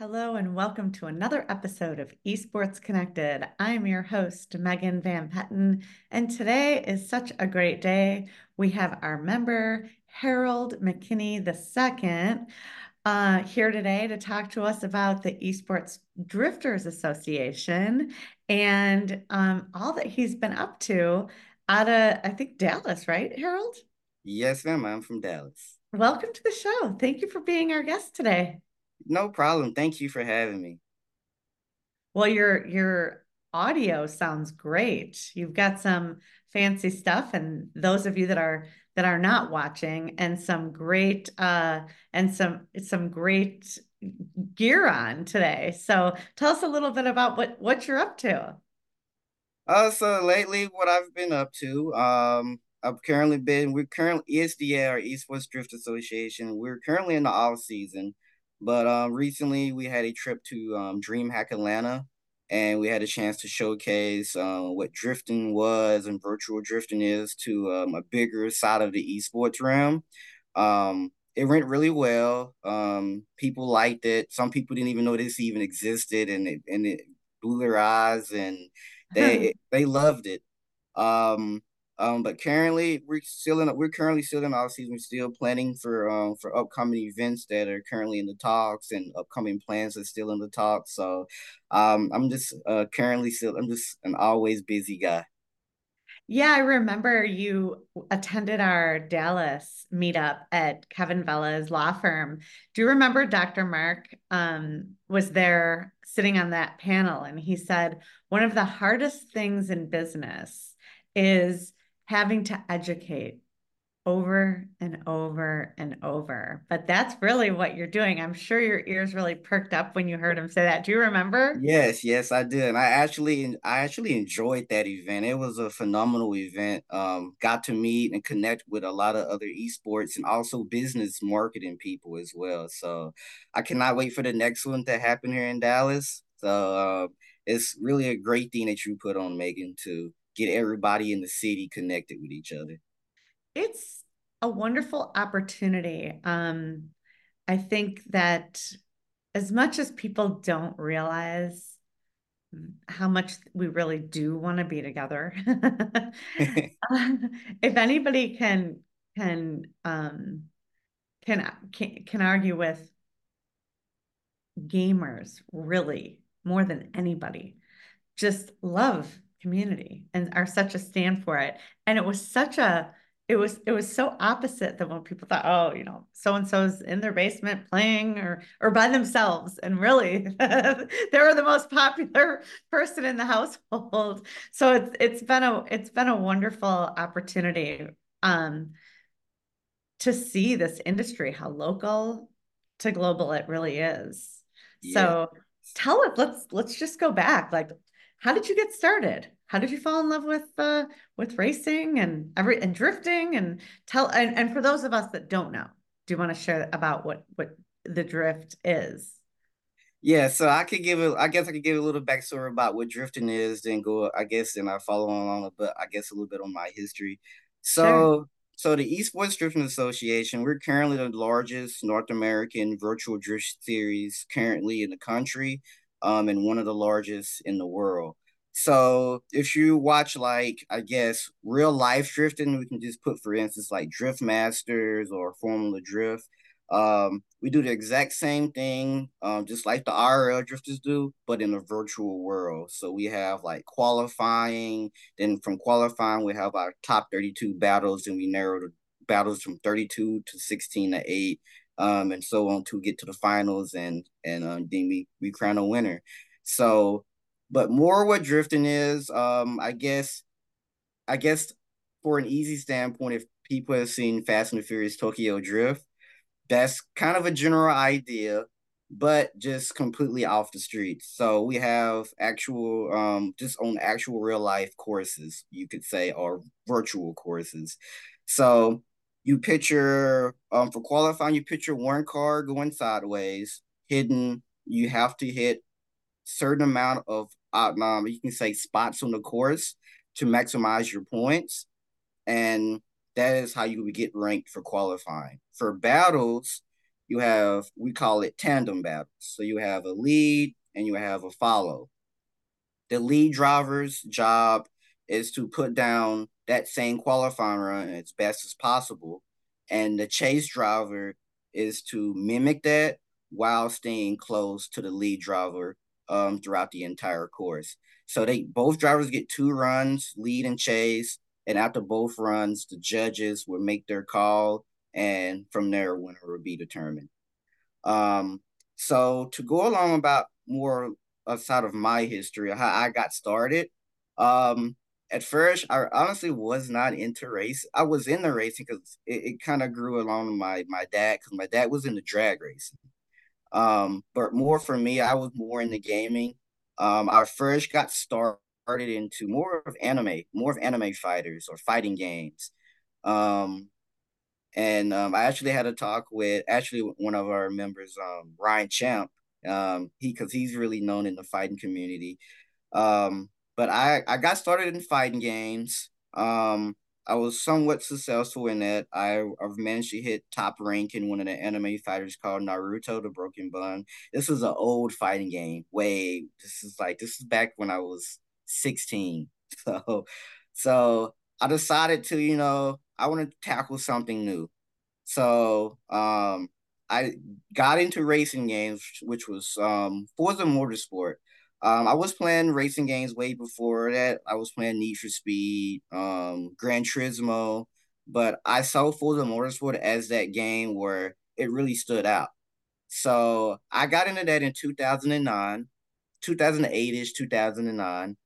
Hello and welcome to another episode of Esports Connected. I'm your host, Megan Van Petten, and today is such a great day. We have our member, Harold McKinney II, uh, here today to talk to us about the Esports Drifters Association and um, all that he's been up to out of, I think, Dallas, right, Harold? Yes, ma'am. I'm from Dallas. Welcome to the show. Thank you for being our guest today. No problem. Thank you for having me. Well, your your audio sounds great. You've got some fancy stuff, and those of you that are that are not watching, and some great uh and some some great gear on today. So tell us a little bit about what what you're up to. Uh, so lately, what I've been up to, um, I've currently been we're currently ESDA or Esports Drift Association. We're currently in the off season. But um, recently we had a trip to um, DreamHack Atlanta, and we had a chance to showcase uh, what drifting was and virtual drifting is to um, a bigger side of the esports realm. Um, it went really well. Um, people liked it. Some people didn't even know this even existed, and it and it blew their eyes, and they they loved it. Um, um, but currently we're still in we're currently still in our season. We're still planning for um for upcoming events that are currently in the talks and upcoming plans are still in the talks. So um I'm just uh currently still I'm just an always busy guy. Yeah, I remember you attended our Dallas meetup at Kevin Vela's law firm. Do you remember Dr. Mark um, was there sitting on that panel and he said one of the hardest things in business is having to educate over and over and over. But that's really what you're doing. I'm sure your ears really perked up when you heard him say that. Do you remember? Yes, yes, I did. And I actually I actually enjoyed that event. It was a phenomenal event. Um, got to meet and connect with a lot of other esports and also business marketing people as well. So I cannot wait for the next one to happen here in Dallas. So uh, it's really a great thing that you put on Megan to get everybody in the city connected with each other. It's a wonderful opportunity. Um, I think that as much as people don't realize how much we really do want to be together, if anybody can can um, can can can argue with gamers really more than anybody, just love community and are such a stand for it. And it was such a it was it was so opposite than when people thought, oh, you know, so and so's in their basement playing or or by themselves, and really they were the most popular person in the household. So it's it's been a it's been a wonderful opportunity um, to see this industry, how local to global it really is. Yeah. So tell us, let's let's just go back. Like how did you get started? How did you fall in love with uh, with racing and every and drifting and tell and, and for those of us that don't know, do you want to share about what what the drift is? Yeah, so I could give it. I guess I could give a little backstory about what drifting is, then go. I guess then I follow along, but I guess a little bit on my history. So, sure. so the Esports Drifting Association, we're currently the largest North American virtual drift series currently in the country um, and one of the largest in the world. So if you watch like I guess real life drifting, we can just put for instance like Drift Masters or Formula Drift. Um, we do the exact same thing, um, just like the IRL drifters do, but in a virtual world. So we have like qualifying, then from qualifying we have our top 32 battles, and we narrow the battles from 32 to 16 to 8 um, and so on to get to the finals and and um, then we we crown a winner. So, but more what drifting is, um, I guess, I guess for an easy standpoint, if people have seen Fast and the Furious Tokyo Drift, that's kind of a general idea, but just completely off the street. So we have actual, um, just on actual real life courses, you could say, or virtual courses. So you picture um for qualifying you picture one car going sideways hidden you have to hit certain amount of uh, um, you can say spots on the course to maximize your points and that is how you would get ranked for qualifying for battles you have we call it tandem battles. So you have a lead and you have a follow. The lead driver's job is to put down that same qualifying run as best as possible, and the chase driver is to mimic that while staying close to the lead driver um, throughout the entire course. So they both drivers get two runs, lead and chase, and after both runs, the judges will make their call, and from there, winner will be determined. Um, so to go along about more outside of my history, how I got started. Um, at first, I honestly was not into race. I was in the racing because it, it kind of grew along my my dad because my dad was in the drag racing. Um, but more for me, I was more into gaming. Um, I first got started into more of anime, more of anime fighters or fighting games. Um, and um, I actually had a talk with actually one of our members, um, Ryan Champ. Um, he because he's really known in the fighting community. Um, but I I got started in fighting games. Um, I was somewhat successful in that. I, I've managed to hit top rank in one of the anime fighters called Naruto: The Broken Bond. This is an old fighting game. Way this is like this is back when I was sixteen. So, so I decided to you know I want to tackle something new. So um, I got into racing games, which was um, Forza Motorsport. Um, I was playing racing games way before that. I was playing Need for Speed, um, Gran Turismo, but I saw Forza Motorsport as that game where it really stood out. So I got into that in 2009, 2008 ish, 2009.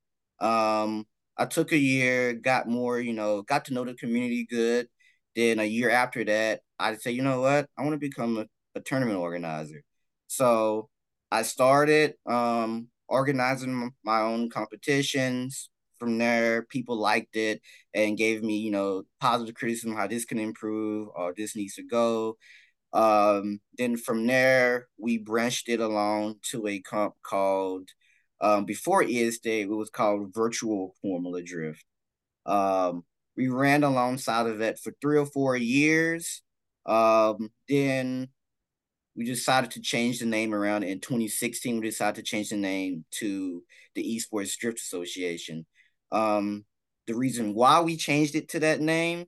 Um, I took a year, got more, you know, got to know the community good. Then a year after that, I said, you know what, I want to become a, a tournament organizer. So I started um, organizing my own competitions. From there, people liked it and gave me, you know, positive criticism how this can improve or this needs to go. Um, then from there, we branched it along to a comp called um, before ESD, it was called Virtual Formula Drift. Um, we ran alongside of it for three or four years. Um, then we decided to change the name around in 2016. We decided to change the name to the Esports Drift Association. Um, the reason why we changed it to that name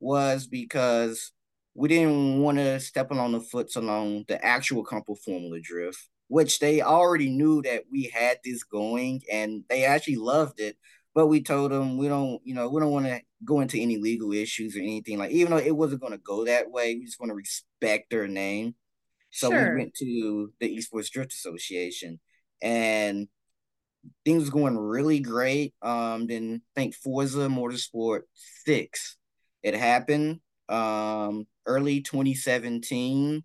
was because we didn't want to step on the foot along the actual Compo Formula Drift, which they already knew that we had this going and they actually loved it. But we told them we don't, you know, we don't want to go into any legal issues or anything like. Even though it wasn't going to go that way, we just want to respect their name. So sure. we went to the Esports Drift Association, and things was going really great. Um, then I think Forza Motorsport Six, it happened. Um, early 2017,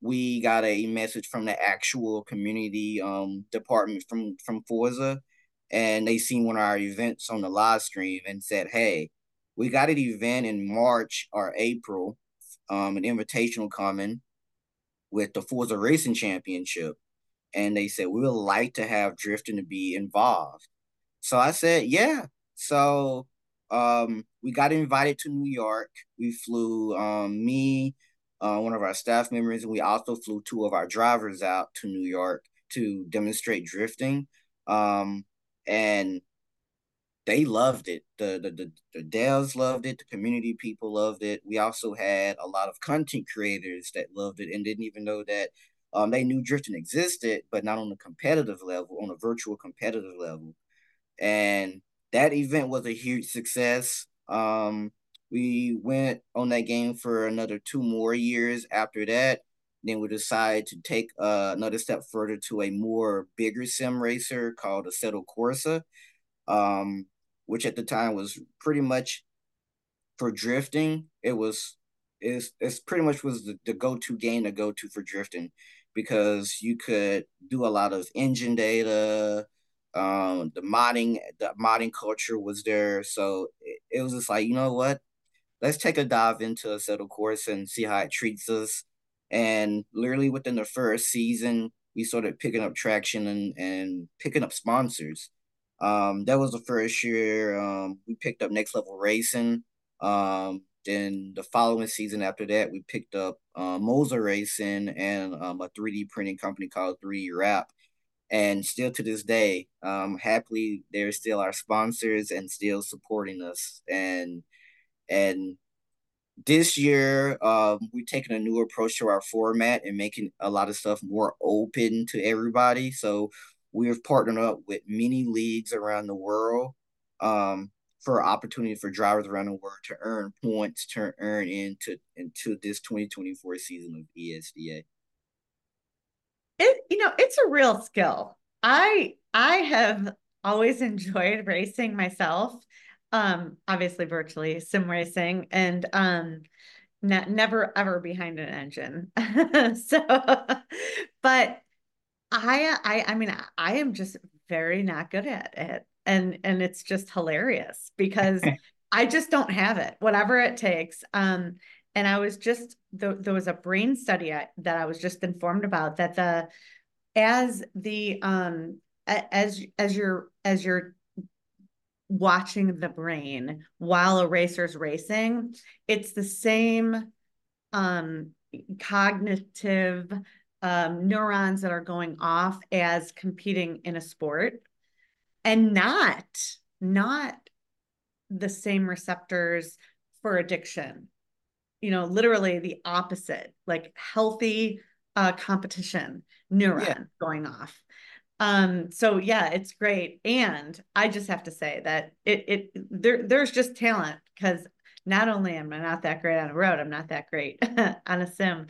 we got a message from the actual community um department from from Forza, and they seen one of our events on the live stream and said, "Hey, we got an event in March or April, um, an invitational coming with the Forza Racing Championship, and they said we would like to have drifting to be involved. So I said, yeah. So um, we got invited to New York. We flew um, me, uh, one of our staff members, and we also flew two of our drivers out to New York to demonstrate drifting. Um, and they loved it. The, the the the devs loved it. The community people loved it. We also had a lot of content creators that loved it and didn't even know that um, they knew drifting existed, but not on a competitive level, on a virtual competitive level. And that event was a huge success. Um, we went on that game for another two more years after that. Then we decided to take uh, another step further to a more bigger sim racer called Assetto Corsa. Um, which at the time was pretty much for drifting. It was is it's pretty much was the, the go-to game to go to for drifting because you could do a lot of engine data um the modding the modding culture was there. So it, it was just like you know what? Let's take a dive into Assetto Corsa and see how it treats us. And literally within the first season we started picking up traction and and picking up sponsors um, that was the first year um, we picked up Next Level Racing. Um, then the following season after that, we picked up uh, Racing and um, a 3D printing company called 3D Wrap. And still to this day, um, happily, they're still our sponsors and still supporting us. And and this year, um, we're taking a new approach to our format and making a lot of stuff more open to everybody. So we've partnered up with many leagues around the world um, for opportunity for drivers around the world to earn points to earn into into this 2024 season of ESDA. It you know it's a real skill. I I have always enjoyed racing myself. Um, obviously virtually sim racing and um ne- never ever behind an engine. so but I I I mean I am just very not good at it and and it's just hilarious because I just don't have it, whatever it takes. Um, and I was just there, there was a brain study I, that I was just informed about that the as the um as as you're as you're watching the brain while a racer's racing, it's the same um cognitive um, neurons that are going off as competing in a sport and not not the same receptors for addiction. You know literally the opposite like healthy uh competition neuron yeah. going off. Um so yeah it's great. And i just have to say that it it there there's just talent because not only am I not that great on a road, I'm not that great on a sim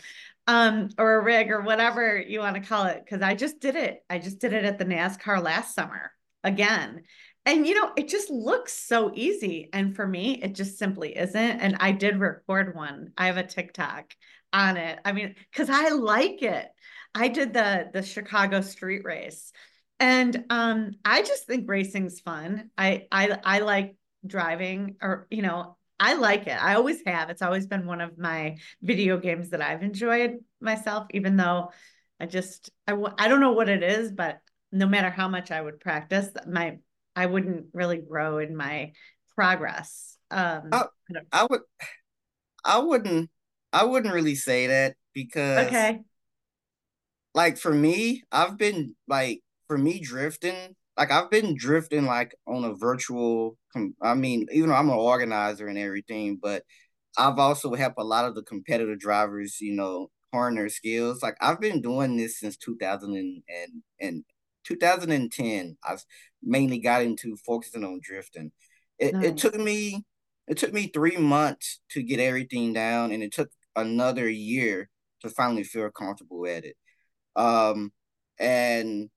um, or a rig or whatever you want to call it. Cause I just did it. I just did it at the NASCAR last summer again. And you know, it just looks so easy. And for me, it just simply isn't. And I did record one. I have a TikTok on it. I mean, because I like it. I did the the Chicago street race. And um, I just think racing's fun. I I I like driving or you know, I like it. I always have. It's always been one of my video games that I've enjoyed myself, even though I just I w- I don't know what it is, but no matter how much I would practice, my I wouldn't really grow in my progress. Um, I, I would, I wouldn't, I wouldn't really say that because, okay, like for me, I've been like for me drifting, like I've been drifting like on a virtual. I mean, even though I'm an organizer and everything, but I've also helped a lot of the competitive drivers, you know, hone their skills. Like I've been doing this since 2000 and, and, and 2010, I mainly got into focusing on drifting. It, nice. it took me it took me three months to get everything down, and it took another year to finally feel comfortable at it. Um, and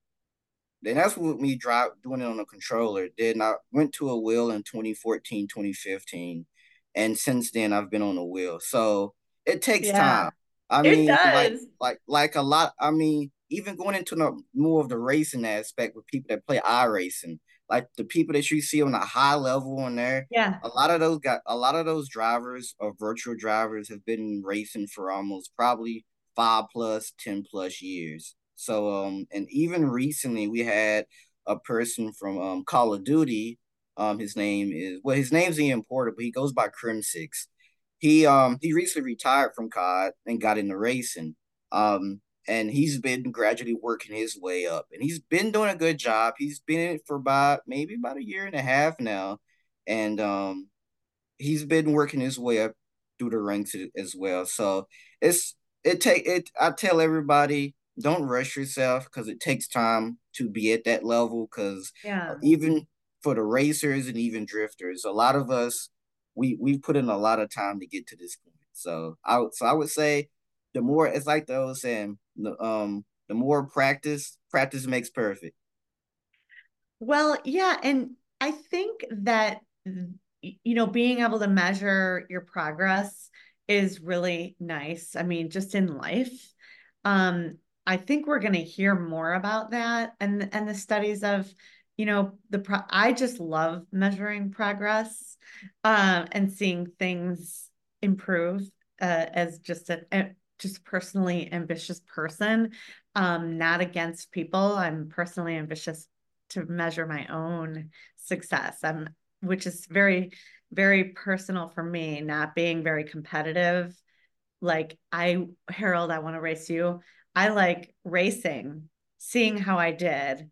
then that's what me drive doing it on a controller. Then I went to a wheel in 2014, 2015, and since then I've been on a wheel. So it takes yeah, time. I mean, like like like a lot. I mean, even going into the more of the racing aspect with people that play iRacing, like the people that you see on a high level on there. Yeah. A lot of those got a lot of those drivers or virtual drivers have been racing for almost probably five plus, ten plus years. So um and even recently we had a person from um Call of Duty. Um his name is well his name's Ian Porter, but he goes by Crimsix. He um he recently retired from COD and got into racing. Um and he's been gradually working his way up and he's been doing a good job he's been in it for about maybe about a year and a half now and um he's been working his way up through the ranks as well so it's it take it i tell everybody don't rush yourself because it takes time to be at that level because yeah. even for the racers and even drifters a lot of us we we put in a lot of time to get to this point. So i so i would say the more it's like those saying the um the more practice practice makes perfect. Well yeah and i think that you know being able to measure your progress is really nice i mean just in life. Um i think we're going to hear more about that and and the studies of you know the pro i just love measuring progress um and seeing things improve uh, as just a, a just personally ambitious person, um, not against people. I'm personally ambitious to measure my own success. I'm which is very, very personal for me, not being very competitive. Like I, Harold, I want to race you. I like racing, seeing how I did,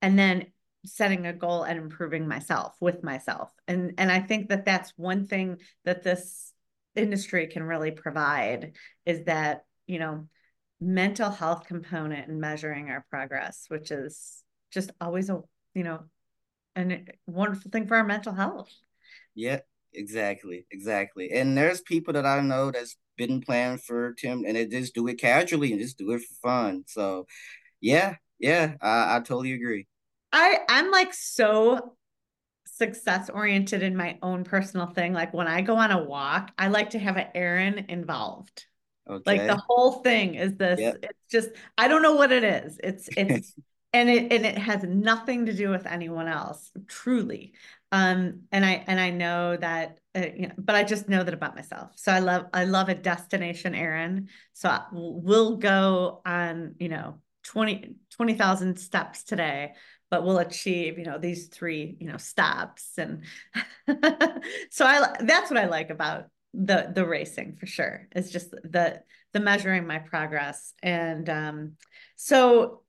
and then setting a goal and improving myself with myself. And and I think that that's one thing that this industry can really provide is that, you know, mental health component and measuring our progress, which is just always a, you know, a wonderful thing for our mental health. Yeah, exactly, exactly. And there's people that I know that's been playing for Tim and they just do it casually and just do it for fun. So yeah, yeah, I, I totally agree. I I'm like so success oriented in my own personal thing. Like when I go on a walk, I like to have an errand involved. Okay. Like the whole thing is this. Yep. It's just I don't know what it is. It's it's and it and it has nothing to do with anyone else, truly. Um, and I and I know that, uh, you know, but I just know that about myself. So I love I love a destination Aaron. So I, we'll go on, you know, 20 20,000 steps today but we'll achieve you know these three you know stops and so i that's what i like about the the racing for sure it's just the the measuring my progress and um so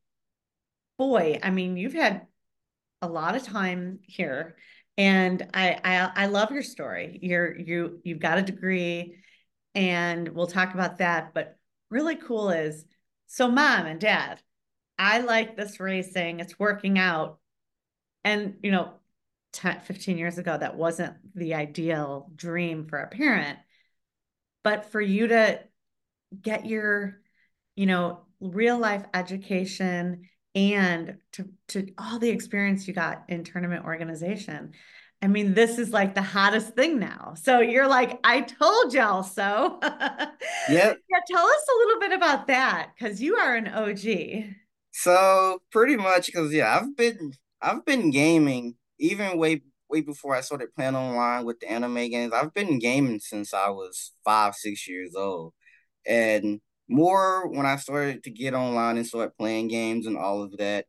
boy i mean you've had a lot of time here and I, I i love your story you're you you've got a degree and we'll talk about that but really cool is so mom and dad I like this racing, it's working out. And, you know, 10, 15 years ago, that wasn't the ideal dream for a parent. But for you to get your, you know, real life education and to, to all the experience you got in tournament organization. I mean, this is like the hottest thing now. So you're like, I told y'all so. Yep. yeah. Tell us a little bit about that because you are an OG. So pretty much because yeah, I've been I've been gaming even way way before I started playing online with the anime games. I've been gaming since I was five, six years old. And more when I started to get online and start playing games and all of that.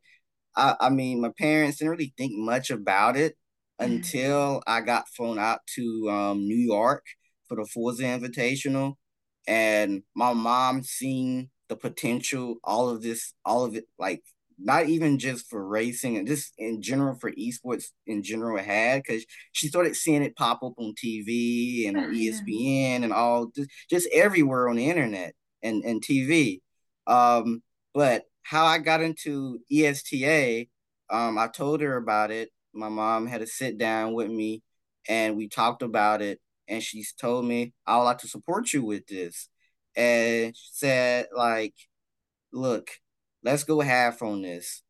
I, I mean, my parents didn't really think much about it until I got flown out to um, New York for the Forza Invitational. And my mom seen the potential, all of this, all of it, like not even just for racing and just in general for esports in general had because she started seeing it pop up on TV and on ESPN and all just, just everywhere on the internet and, and TV. Um, but how I got into ESTA, um, I told her about it. My mom had to sit down with me and we talked about it. And she's told me, I would like to support you with this and said like, look, let's go half on this.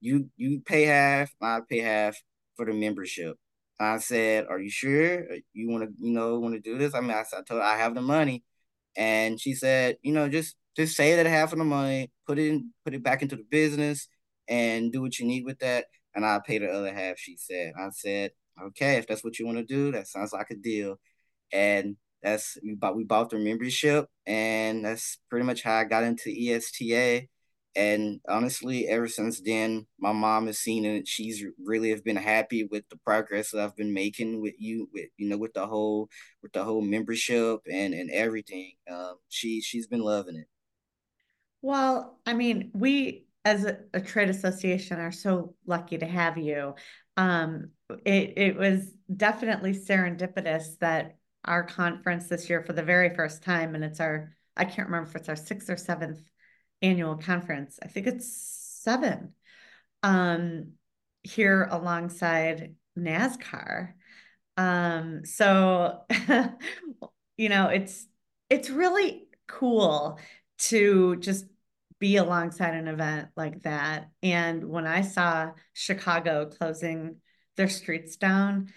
You you pay half, I pay half for the membership. I said, "Are you sure you want to, you know, want to do this?" I mean, I, I told her I have the money, and she said, "You know, just just say that half of the money, put it in, put it back into the business, and do what you need with that, and I'll pay the other half." She said. I said, "Okay, if that's what you want to do, that sounds like a deal." And that's we bought we bought the membership, and that's pretty much how I got into ESTA. And honestly, ever since then, my mom has seen it. She's really have been happy with the progress that I've been making with you, with you know, with the whole with the whole membership and and everything. Um, she she's been loving it. Well, I mean, we as a, a trade association are so lucky to have you. Um, it it was definitely serendipitous that our conference this year for the very first time, and it's our I can't remember if it's our sixth or seventh annual conference. I think it's seven. Um, here alongside NASCAR. Um, so you know, it's it's really cool to just be alongside an event like that. And when I saw Chicago closing their streets down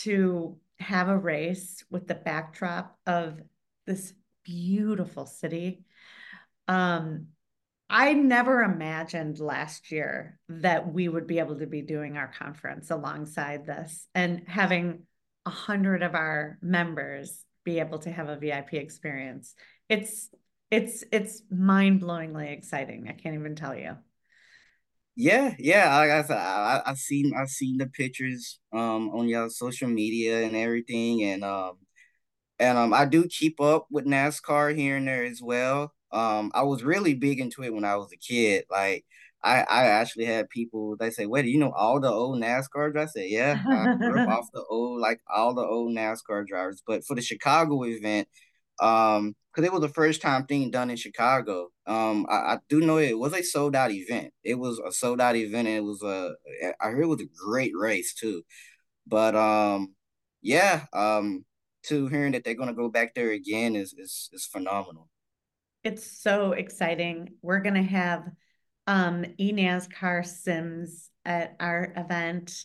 to have a race with the backdrop of this beautiful city. Um, I never imagined last year that we would be able to be doing our conference alongside this and having a hundred of our members be able to have a VIP experience. It's it's it's mind-blowingly exciting. I can't even tell you. Yeah, yeah. Like I said, I, I, I seen I seen the pictures um on your social media and everything, and um and um I do keep up with NASCAR here and there as well. Um, I was really big into it when I was a kid. Like I I actually had people they say, "Wait, do you know all the old NASCAR drivers?" I said, "Yeah, I grew up off the old like all the old NASCAR drivers." But for the Chicago event, um, because it was the first time thing done in Chicago. Um, I, I do know it was a sold out event. It was a sold out event, and it was a I heard it was a great race too. But um, yeah, um, to hearing that they're gonna go back there again is is is phenomenal. It's so exciting. We're gonna have um eNASCAR sims at our event,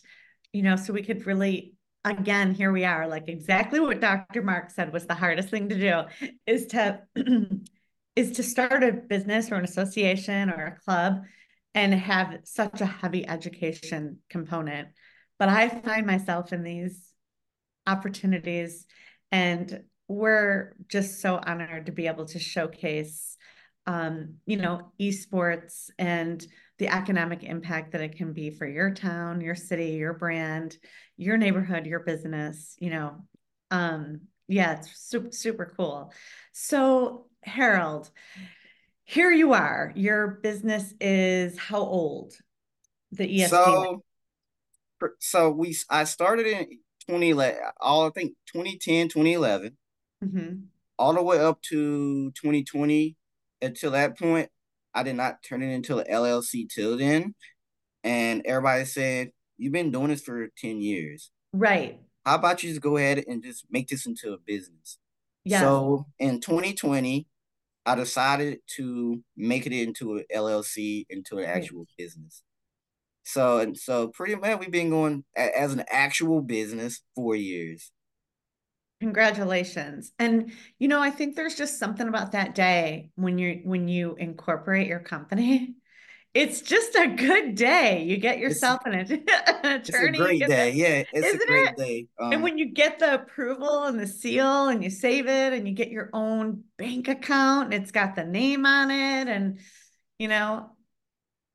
you know, so we could really again, here we are, like exactly what Dr. Mark said was the hardest thing to do is to is to start a business or an association or a club and have such a heavy education component. But I find myself in these opportunities and we're just so honored to be able to showcase um, you know, esports and the economic impact that it can be for your town, your city, your brand, your neighborhood, your business, you know. Um, yeah, it's super, super cool. So, Harold, here you are. Your business is how old? The ESD. So so we I started in 2011, all I think 2010, 2011, Mm-hmm. all the way up to 2020. Until that point, I did not turn it into an LLC till then. And everybody said, You've been doing this for 10 years. Right. How about you just go ahead and just make this into a business? Yes. So in 2020, I decided to make it into an LLC, into an actual business. So and so pretty much we've been going as an actual business four years. Congratulations. And you know, I think there's just something about that day when you when you incorporate your company. It's just a good day. You get yourself an, an it's a attorney, great day. the, Yeah, it's a isn't it? great day. And Um, when you get the approval and the seal and you save it and you get your own bank account and it's got the name on it and you know,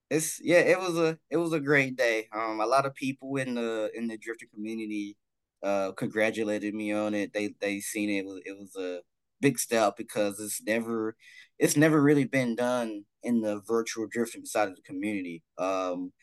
it's yeah, it was a it was a great day. Um, a lot of people in the in the drifter community uh congratulated me on it. They they seen it. It was it was a big step because it's never it's never really been done in the virtual drifting side of the community. Um,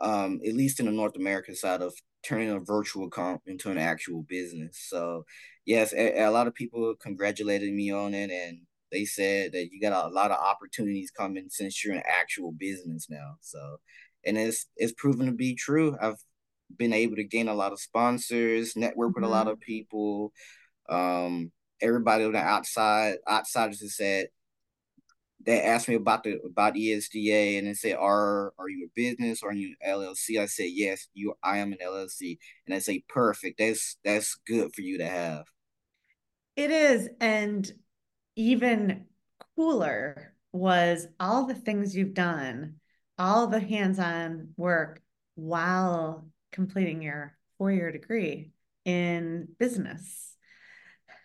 um, at least in the North American side of turning a virtual comp into an actual business. So yes, a, a lot of people congratulated me on it and they said that you got a lot of opportunities coming since you're an actual business now. So, and it's it's proven to be true. I've been able to gain a lot of sponsors, network with a lot of Mhm. people. Um, everybody on the outside outsiders have said they asked me about the about ESDA and they said, "Are are you a business or are you an LLC?" I said, "Yes, you. I am an LLC." And they say, "Perfect. That's that's good for you to have." It is. And even cooler was all the things you've done, all the hands-on work while completing your four-year degree in business.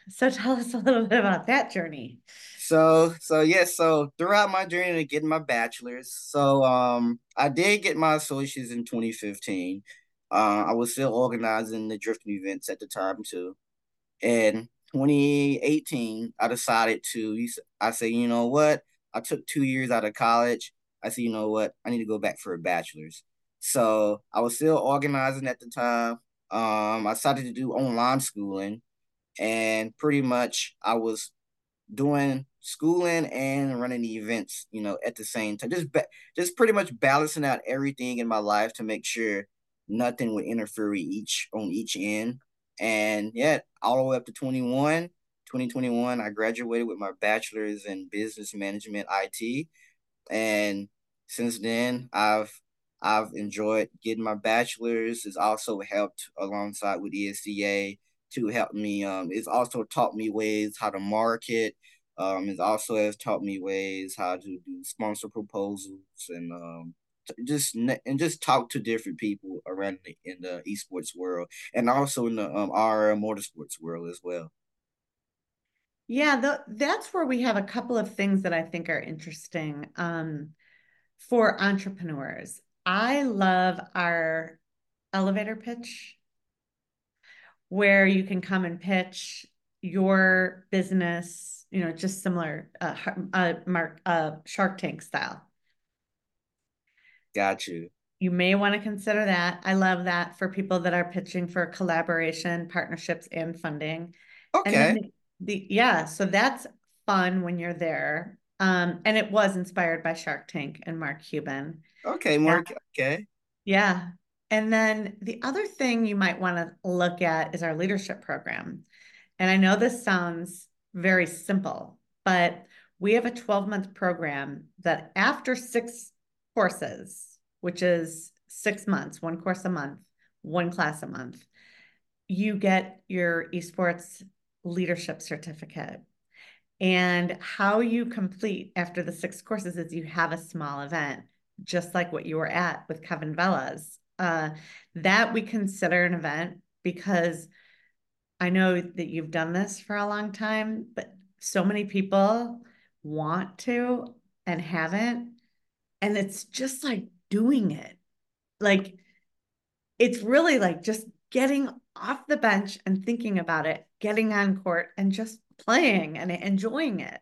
So tell us a little bit about that journey. So so yes, so throughout my journey to getting my bachelor's, so um I did get my associates in 2015. Uh, I was still organizing the drifting events at the time too. And 2018, I decided to I said, you know what? I took two years out of college. I said, you know what? I need to go back for a bachelor's. So I was still organizing at the time. Um, I decided to do online schooling, and pretty much I was doing schooling and running the events, you know, at the same time. Just ba- just pretty much balancing out everything in my life to make sure nothing would interfere with each on each end. And yeah, all the way up to 21, 2021, I graduated with my bachelor's in business management IT. And since then, I've I've enjoyed getting my bachelor's. It's also helped alongside with ESCA to help me. Um, it's also taught me ways how to market. Um, it also has taught me ways how to do sponsor proposals and um, just and just talk to different people around the, in the esports world and also in the um, motorsports world as well. Yeah, the, that's where we have a couple of things that I think are interesting um, for entrepreneurs. I love our elevator pitch where you can come and pitch your business, you know, just similar uh, uh, Mark uh, Shark Tank style. Got you. You may want to consider that. I love that for people that are pitching for collaboration, partnerships, and funding. Okay. And the, the yeah, so that's fun when you're there. Um, and it was inspired by Shark Tank and Mark Cuban. Okay, Mark. Yeah. Okay. Yeah. And then the other thing you might want to look at is our leadership program. And I know this sounds very simple, but we have a 12 month program that after six courses, which is six months, one course a month, one class a month, you get your esports leadership certificate. And how you complete after the six courses is you have a small event, just like what you were at with Kevin Vela's. Uh, that we consider an event because I know that you've done this for a long time, but so many people want to and haven't. And it's just like doing it. Like, it's really like just getting off the bench and thinking about it, getting on court and just playing and enjoying it.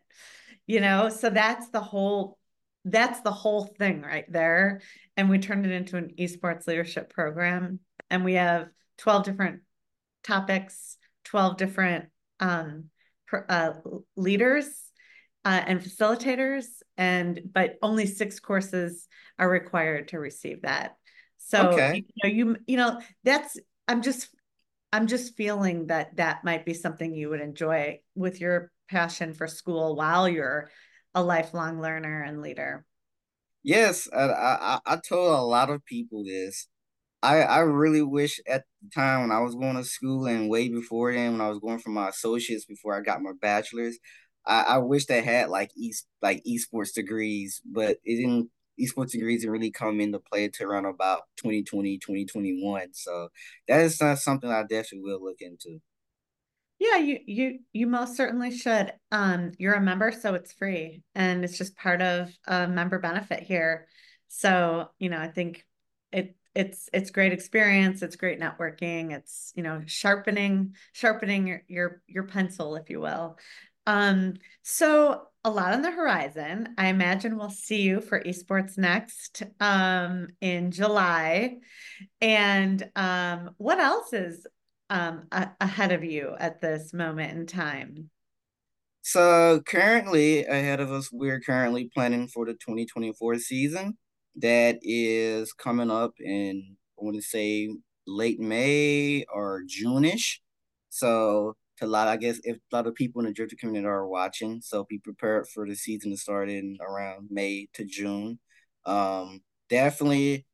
You know, so that's the whole that's the whole thing right there. And we turned it into an esports leadership program and we have 12 different topics 12 different um, uh, leaders uh, and facilitators, and but only six courses are required to receive that. So okay. you know, you you know that's I'm just I'm just feeling that that might be something you would enjoy with your passion for school while you're a lifelong learner and leader. Yes, I, I, I told a lot of people this. I I really wish at the time when I was going to school and way before then when I was going for my associates before I got my bachelor's, I, I wish they had like east like esports degrees, but it didn't esports degrees didn't really come into play to around about 2020, 2021. So that is not something I definitely will look into. Yeah, you you you most certainly should. Um, you're a member, so it's free, and it's just part of a member benefit here. So you know, I think it it's it's great experience it's great networking it's you know sharpening sharpening your your, your pencil if you will um so a lot on the horizon. I imagine we'll see you for esports next um in july. And um what else is um a- ahead of you at this moment in time? So currently ahead of us we're currently planning for the 2024 season. That is coming up in I want to say late May or June-ish. So to a lot, I guess if a lot of people in the drifter community are watching, so be prepared for the season to start in around May to June. Um, definitely,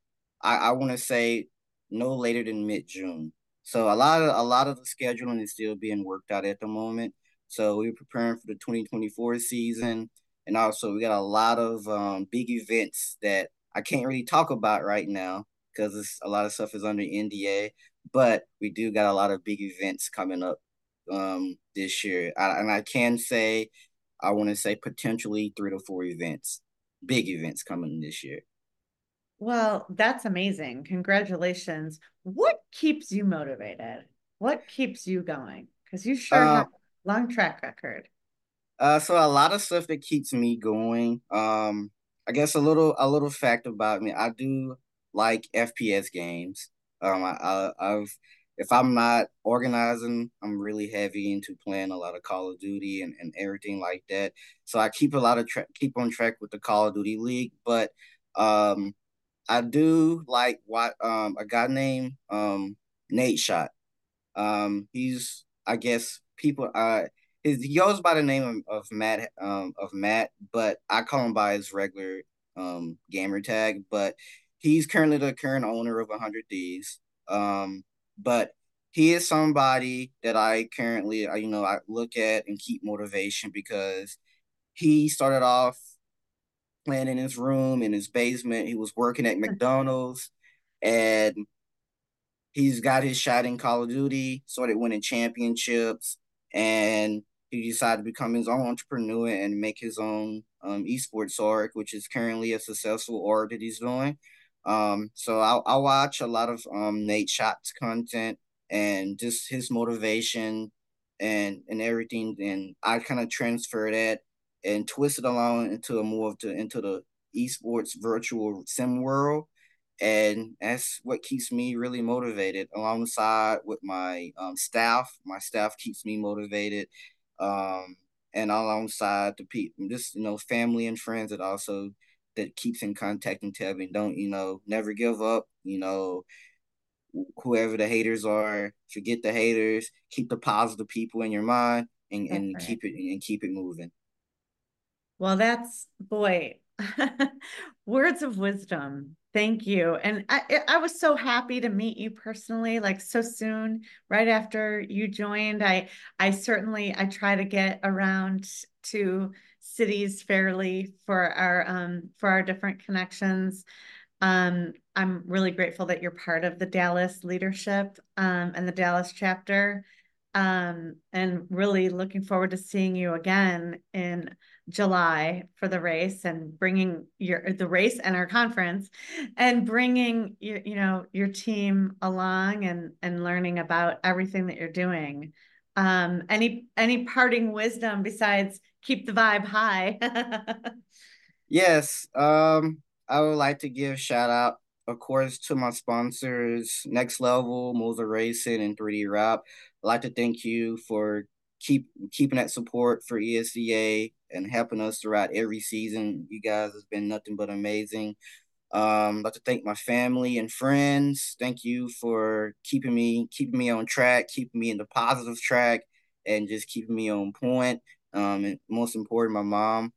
I, I want to say no later than mid June. So a lot of a lot of the scheduling is still being worked out at the moment. So we're preparing for the 2024 season, and also we got a lot of um, big events that I can't really talk about right now because a lot of stuff is under NDA. But we do got a lot of big events coming up um, this year, I, and I can say, I want to say potentially three to four events, big events coming this year. Well, that's amazing. Congratulations. What keeps you motivated? What keeps you going? Because you sure uh, have a long track record. Uh, so a lot of stuff that keeps me going. Um, I guess a little a little fact about me. I do like FPS games. Um, I, I have if I'm not organizing, I'm really heavy into playing a lot of Call of Duty and, and everything like that. So I keep a lot of tra- keep on track with the Call of Duty League, but um, I do like what um a guy named um Nadeshot. Um, he's I guess people uh he goes by the name of, of Matt um of Matt, but I call him by his regular um gamer tag. But he's currently the current owner of 100 Thieves. Um, but he is somebody that I currently you know I look at and keep motivation because he started off playing in his room in his basement. He was working at McDonald's and he's got his shot in Call of Duty, started winning championships, and he decided to become his own entrepreneur and make his own um, esports org, which is currently a successful org that he's doing. Um, so I I watch a lot of um Nadeshot's content and just his motivation and and everything, and I kind of transfer that and twist it along into a of the into the esports virtual sim world and that's what keeps me really motivated. Alongside with my um, staff my staff keeps me motivated um, and alongside the people just you know family and friends that also that keeps in contact and tell me don't you know never give up you know whoever the haters are forget the haters keep the positive people in your mind and, and right. keep it and keep it moving well that's boy words of wisdom Thank you. And I, I was so happy to meet you personally, like so soon, right after you joined. I, I certainly, I try to get around to cities fairly for our, um, for our different connections. Um, I'm really grateful that you're part of the Dallas leadership, um, and the Dallas chapter. Um, and really looking forward to seeing you again in July for the race and bringing your the race and our conference and bringing your you know your team along and and learning about everything that you're doing. Um, any any parting wisdom besides keep the vibe high? yes, um, I would like to give shout out, of course, to my sponsors, Next Level, Moza Racing, and 3D Rap. I'd like to thank you for keep keeping that support for ESDA and helping us throughout every season. You guys has been nothing but amazing. Um, I'd like to thank my family and friends. Thank you for keeping me keeping me on track, keeping me in the positive track, and just keeping me on point. Um, and most important, my mom.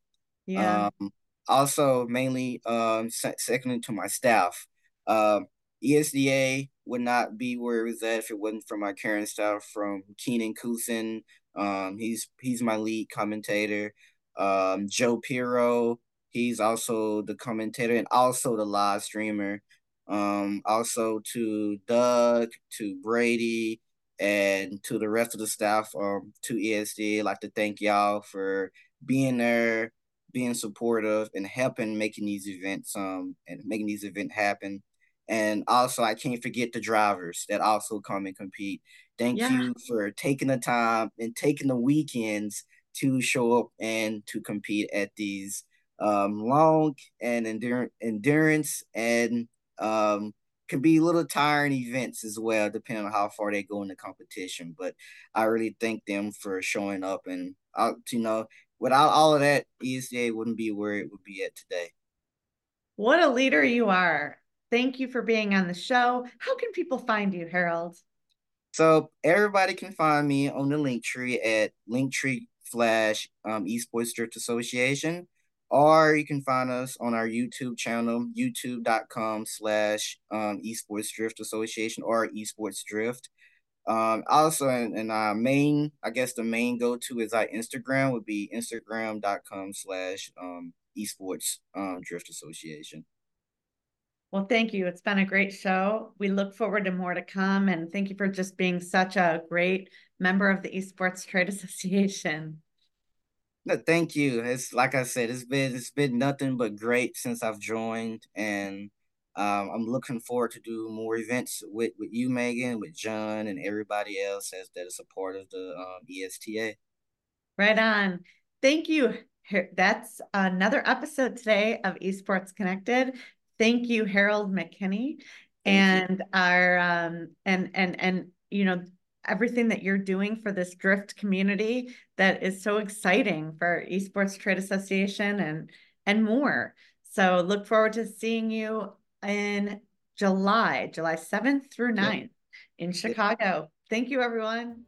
Yeah. Um, also, mainly um, second to my staff. Um, ESDA would not be where it was at if it wasn't for my current staff from Keenan Kusin. Um, he's he's my lead commentator um, Joe Piro. He's also the commentator and also the live streamer. Um, also to Doug, to Brady, and to the rest of the staff um, to ESD. I'd like to thank y'all for being there, being supportive, and helping making these events um and making these events happen. And also, I can't forget the drivers that also come and compete. Thank yeah. you for taking the time and taking the weekends to show up and to compete at these um, long and endurance endurance and um, can be a little tiring events as well, depending on how far they go in the competition. But I really thank them for showing up, and I, uh, you know, without all of that, ESDA wouldn't be where it would be at today. What a leader you are! Thank you for being on the show. How can people find you, Harold? So everybody can find me on the Linktree at linktree slash um, Esports Drift Association, or you can find us on our YouTube channel, youtube.com slash um, Esports Drift Association or Esports Drift. Um, also, and, in our main, I guess the main go to is our Instagram would be instagram.com slash um, Esports um, Drift Association. Well, thank you. It's been a great show. We look forward to more to come. And thank you for just being such a great member of the Esports Trade Association. No, thank you. It's like I said, it's been it's been nothing but great since I've joined, and um, I'm looking forward to do more events with with you, Megan, with John, and everybody else as that is a part of the um, ESTA. Right on. Thank you. That's another episode today of Esports Connected. Thank you, Harold McKinney, Thank and you. our um and and and you know everything that you're doing for this drift community that is so exciting for esports trade association and and more. So look forward to seeing you in july july 7th through 9th in chicago. Thank you everyone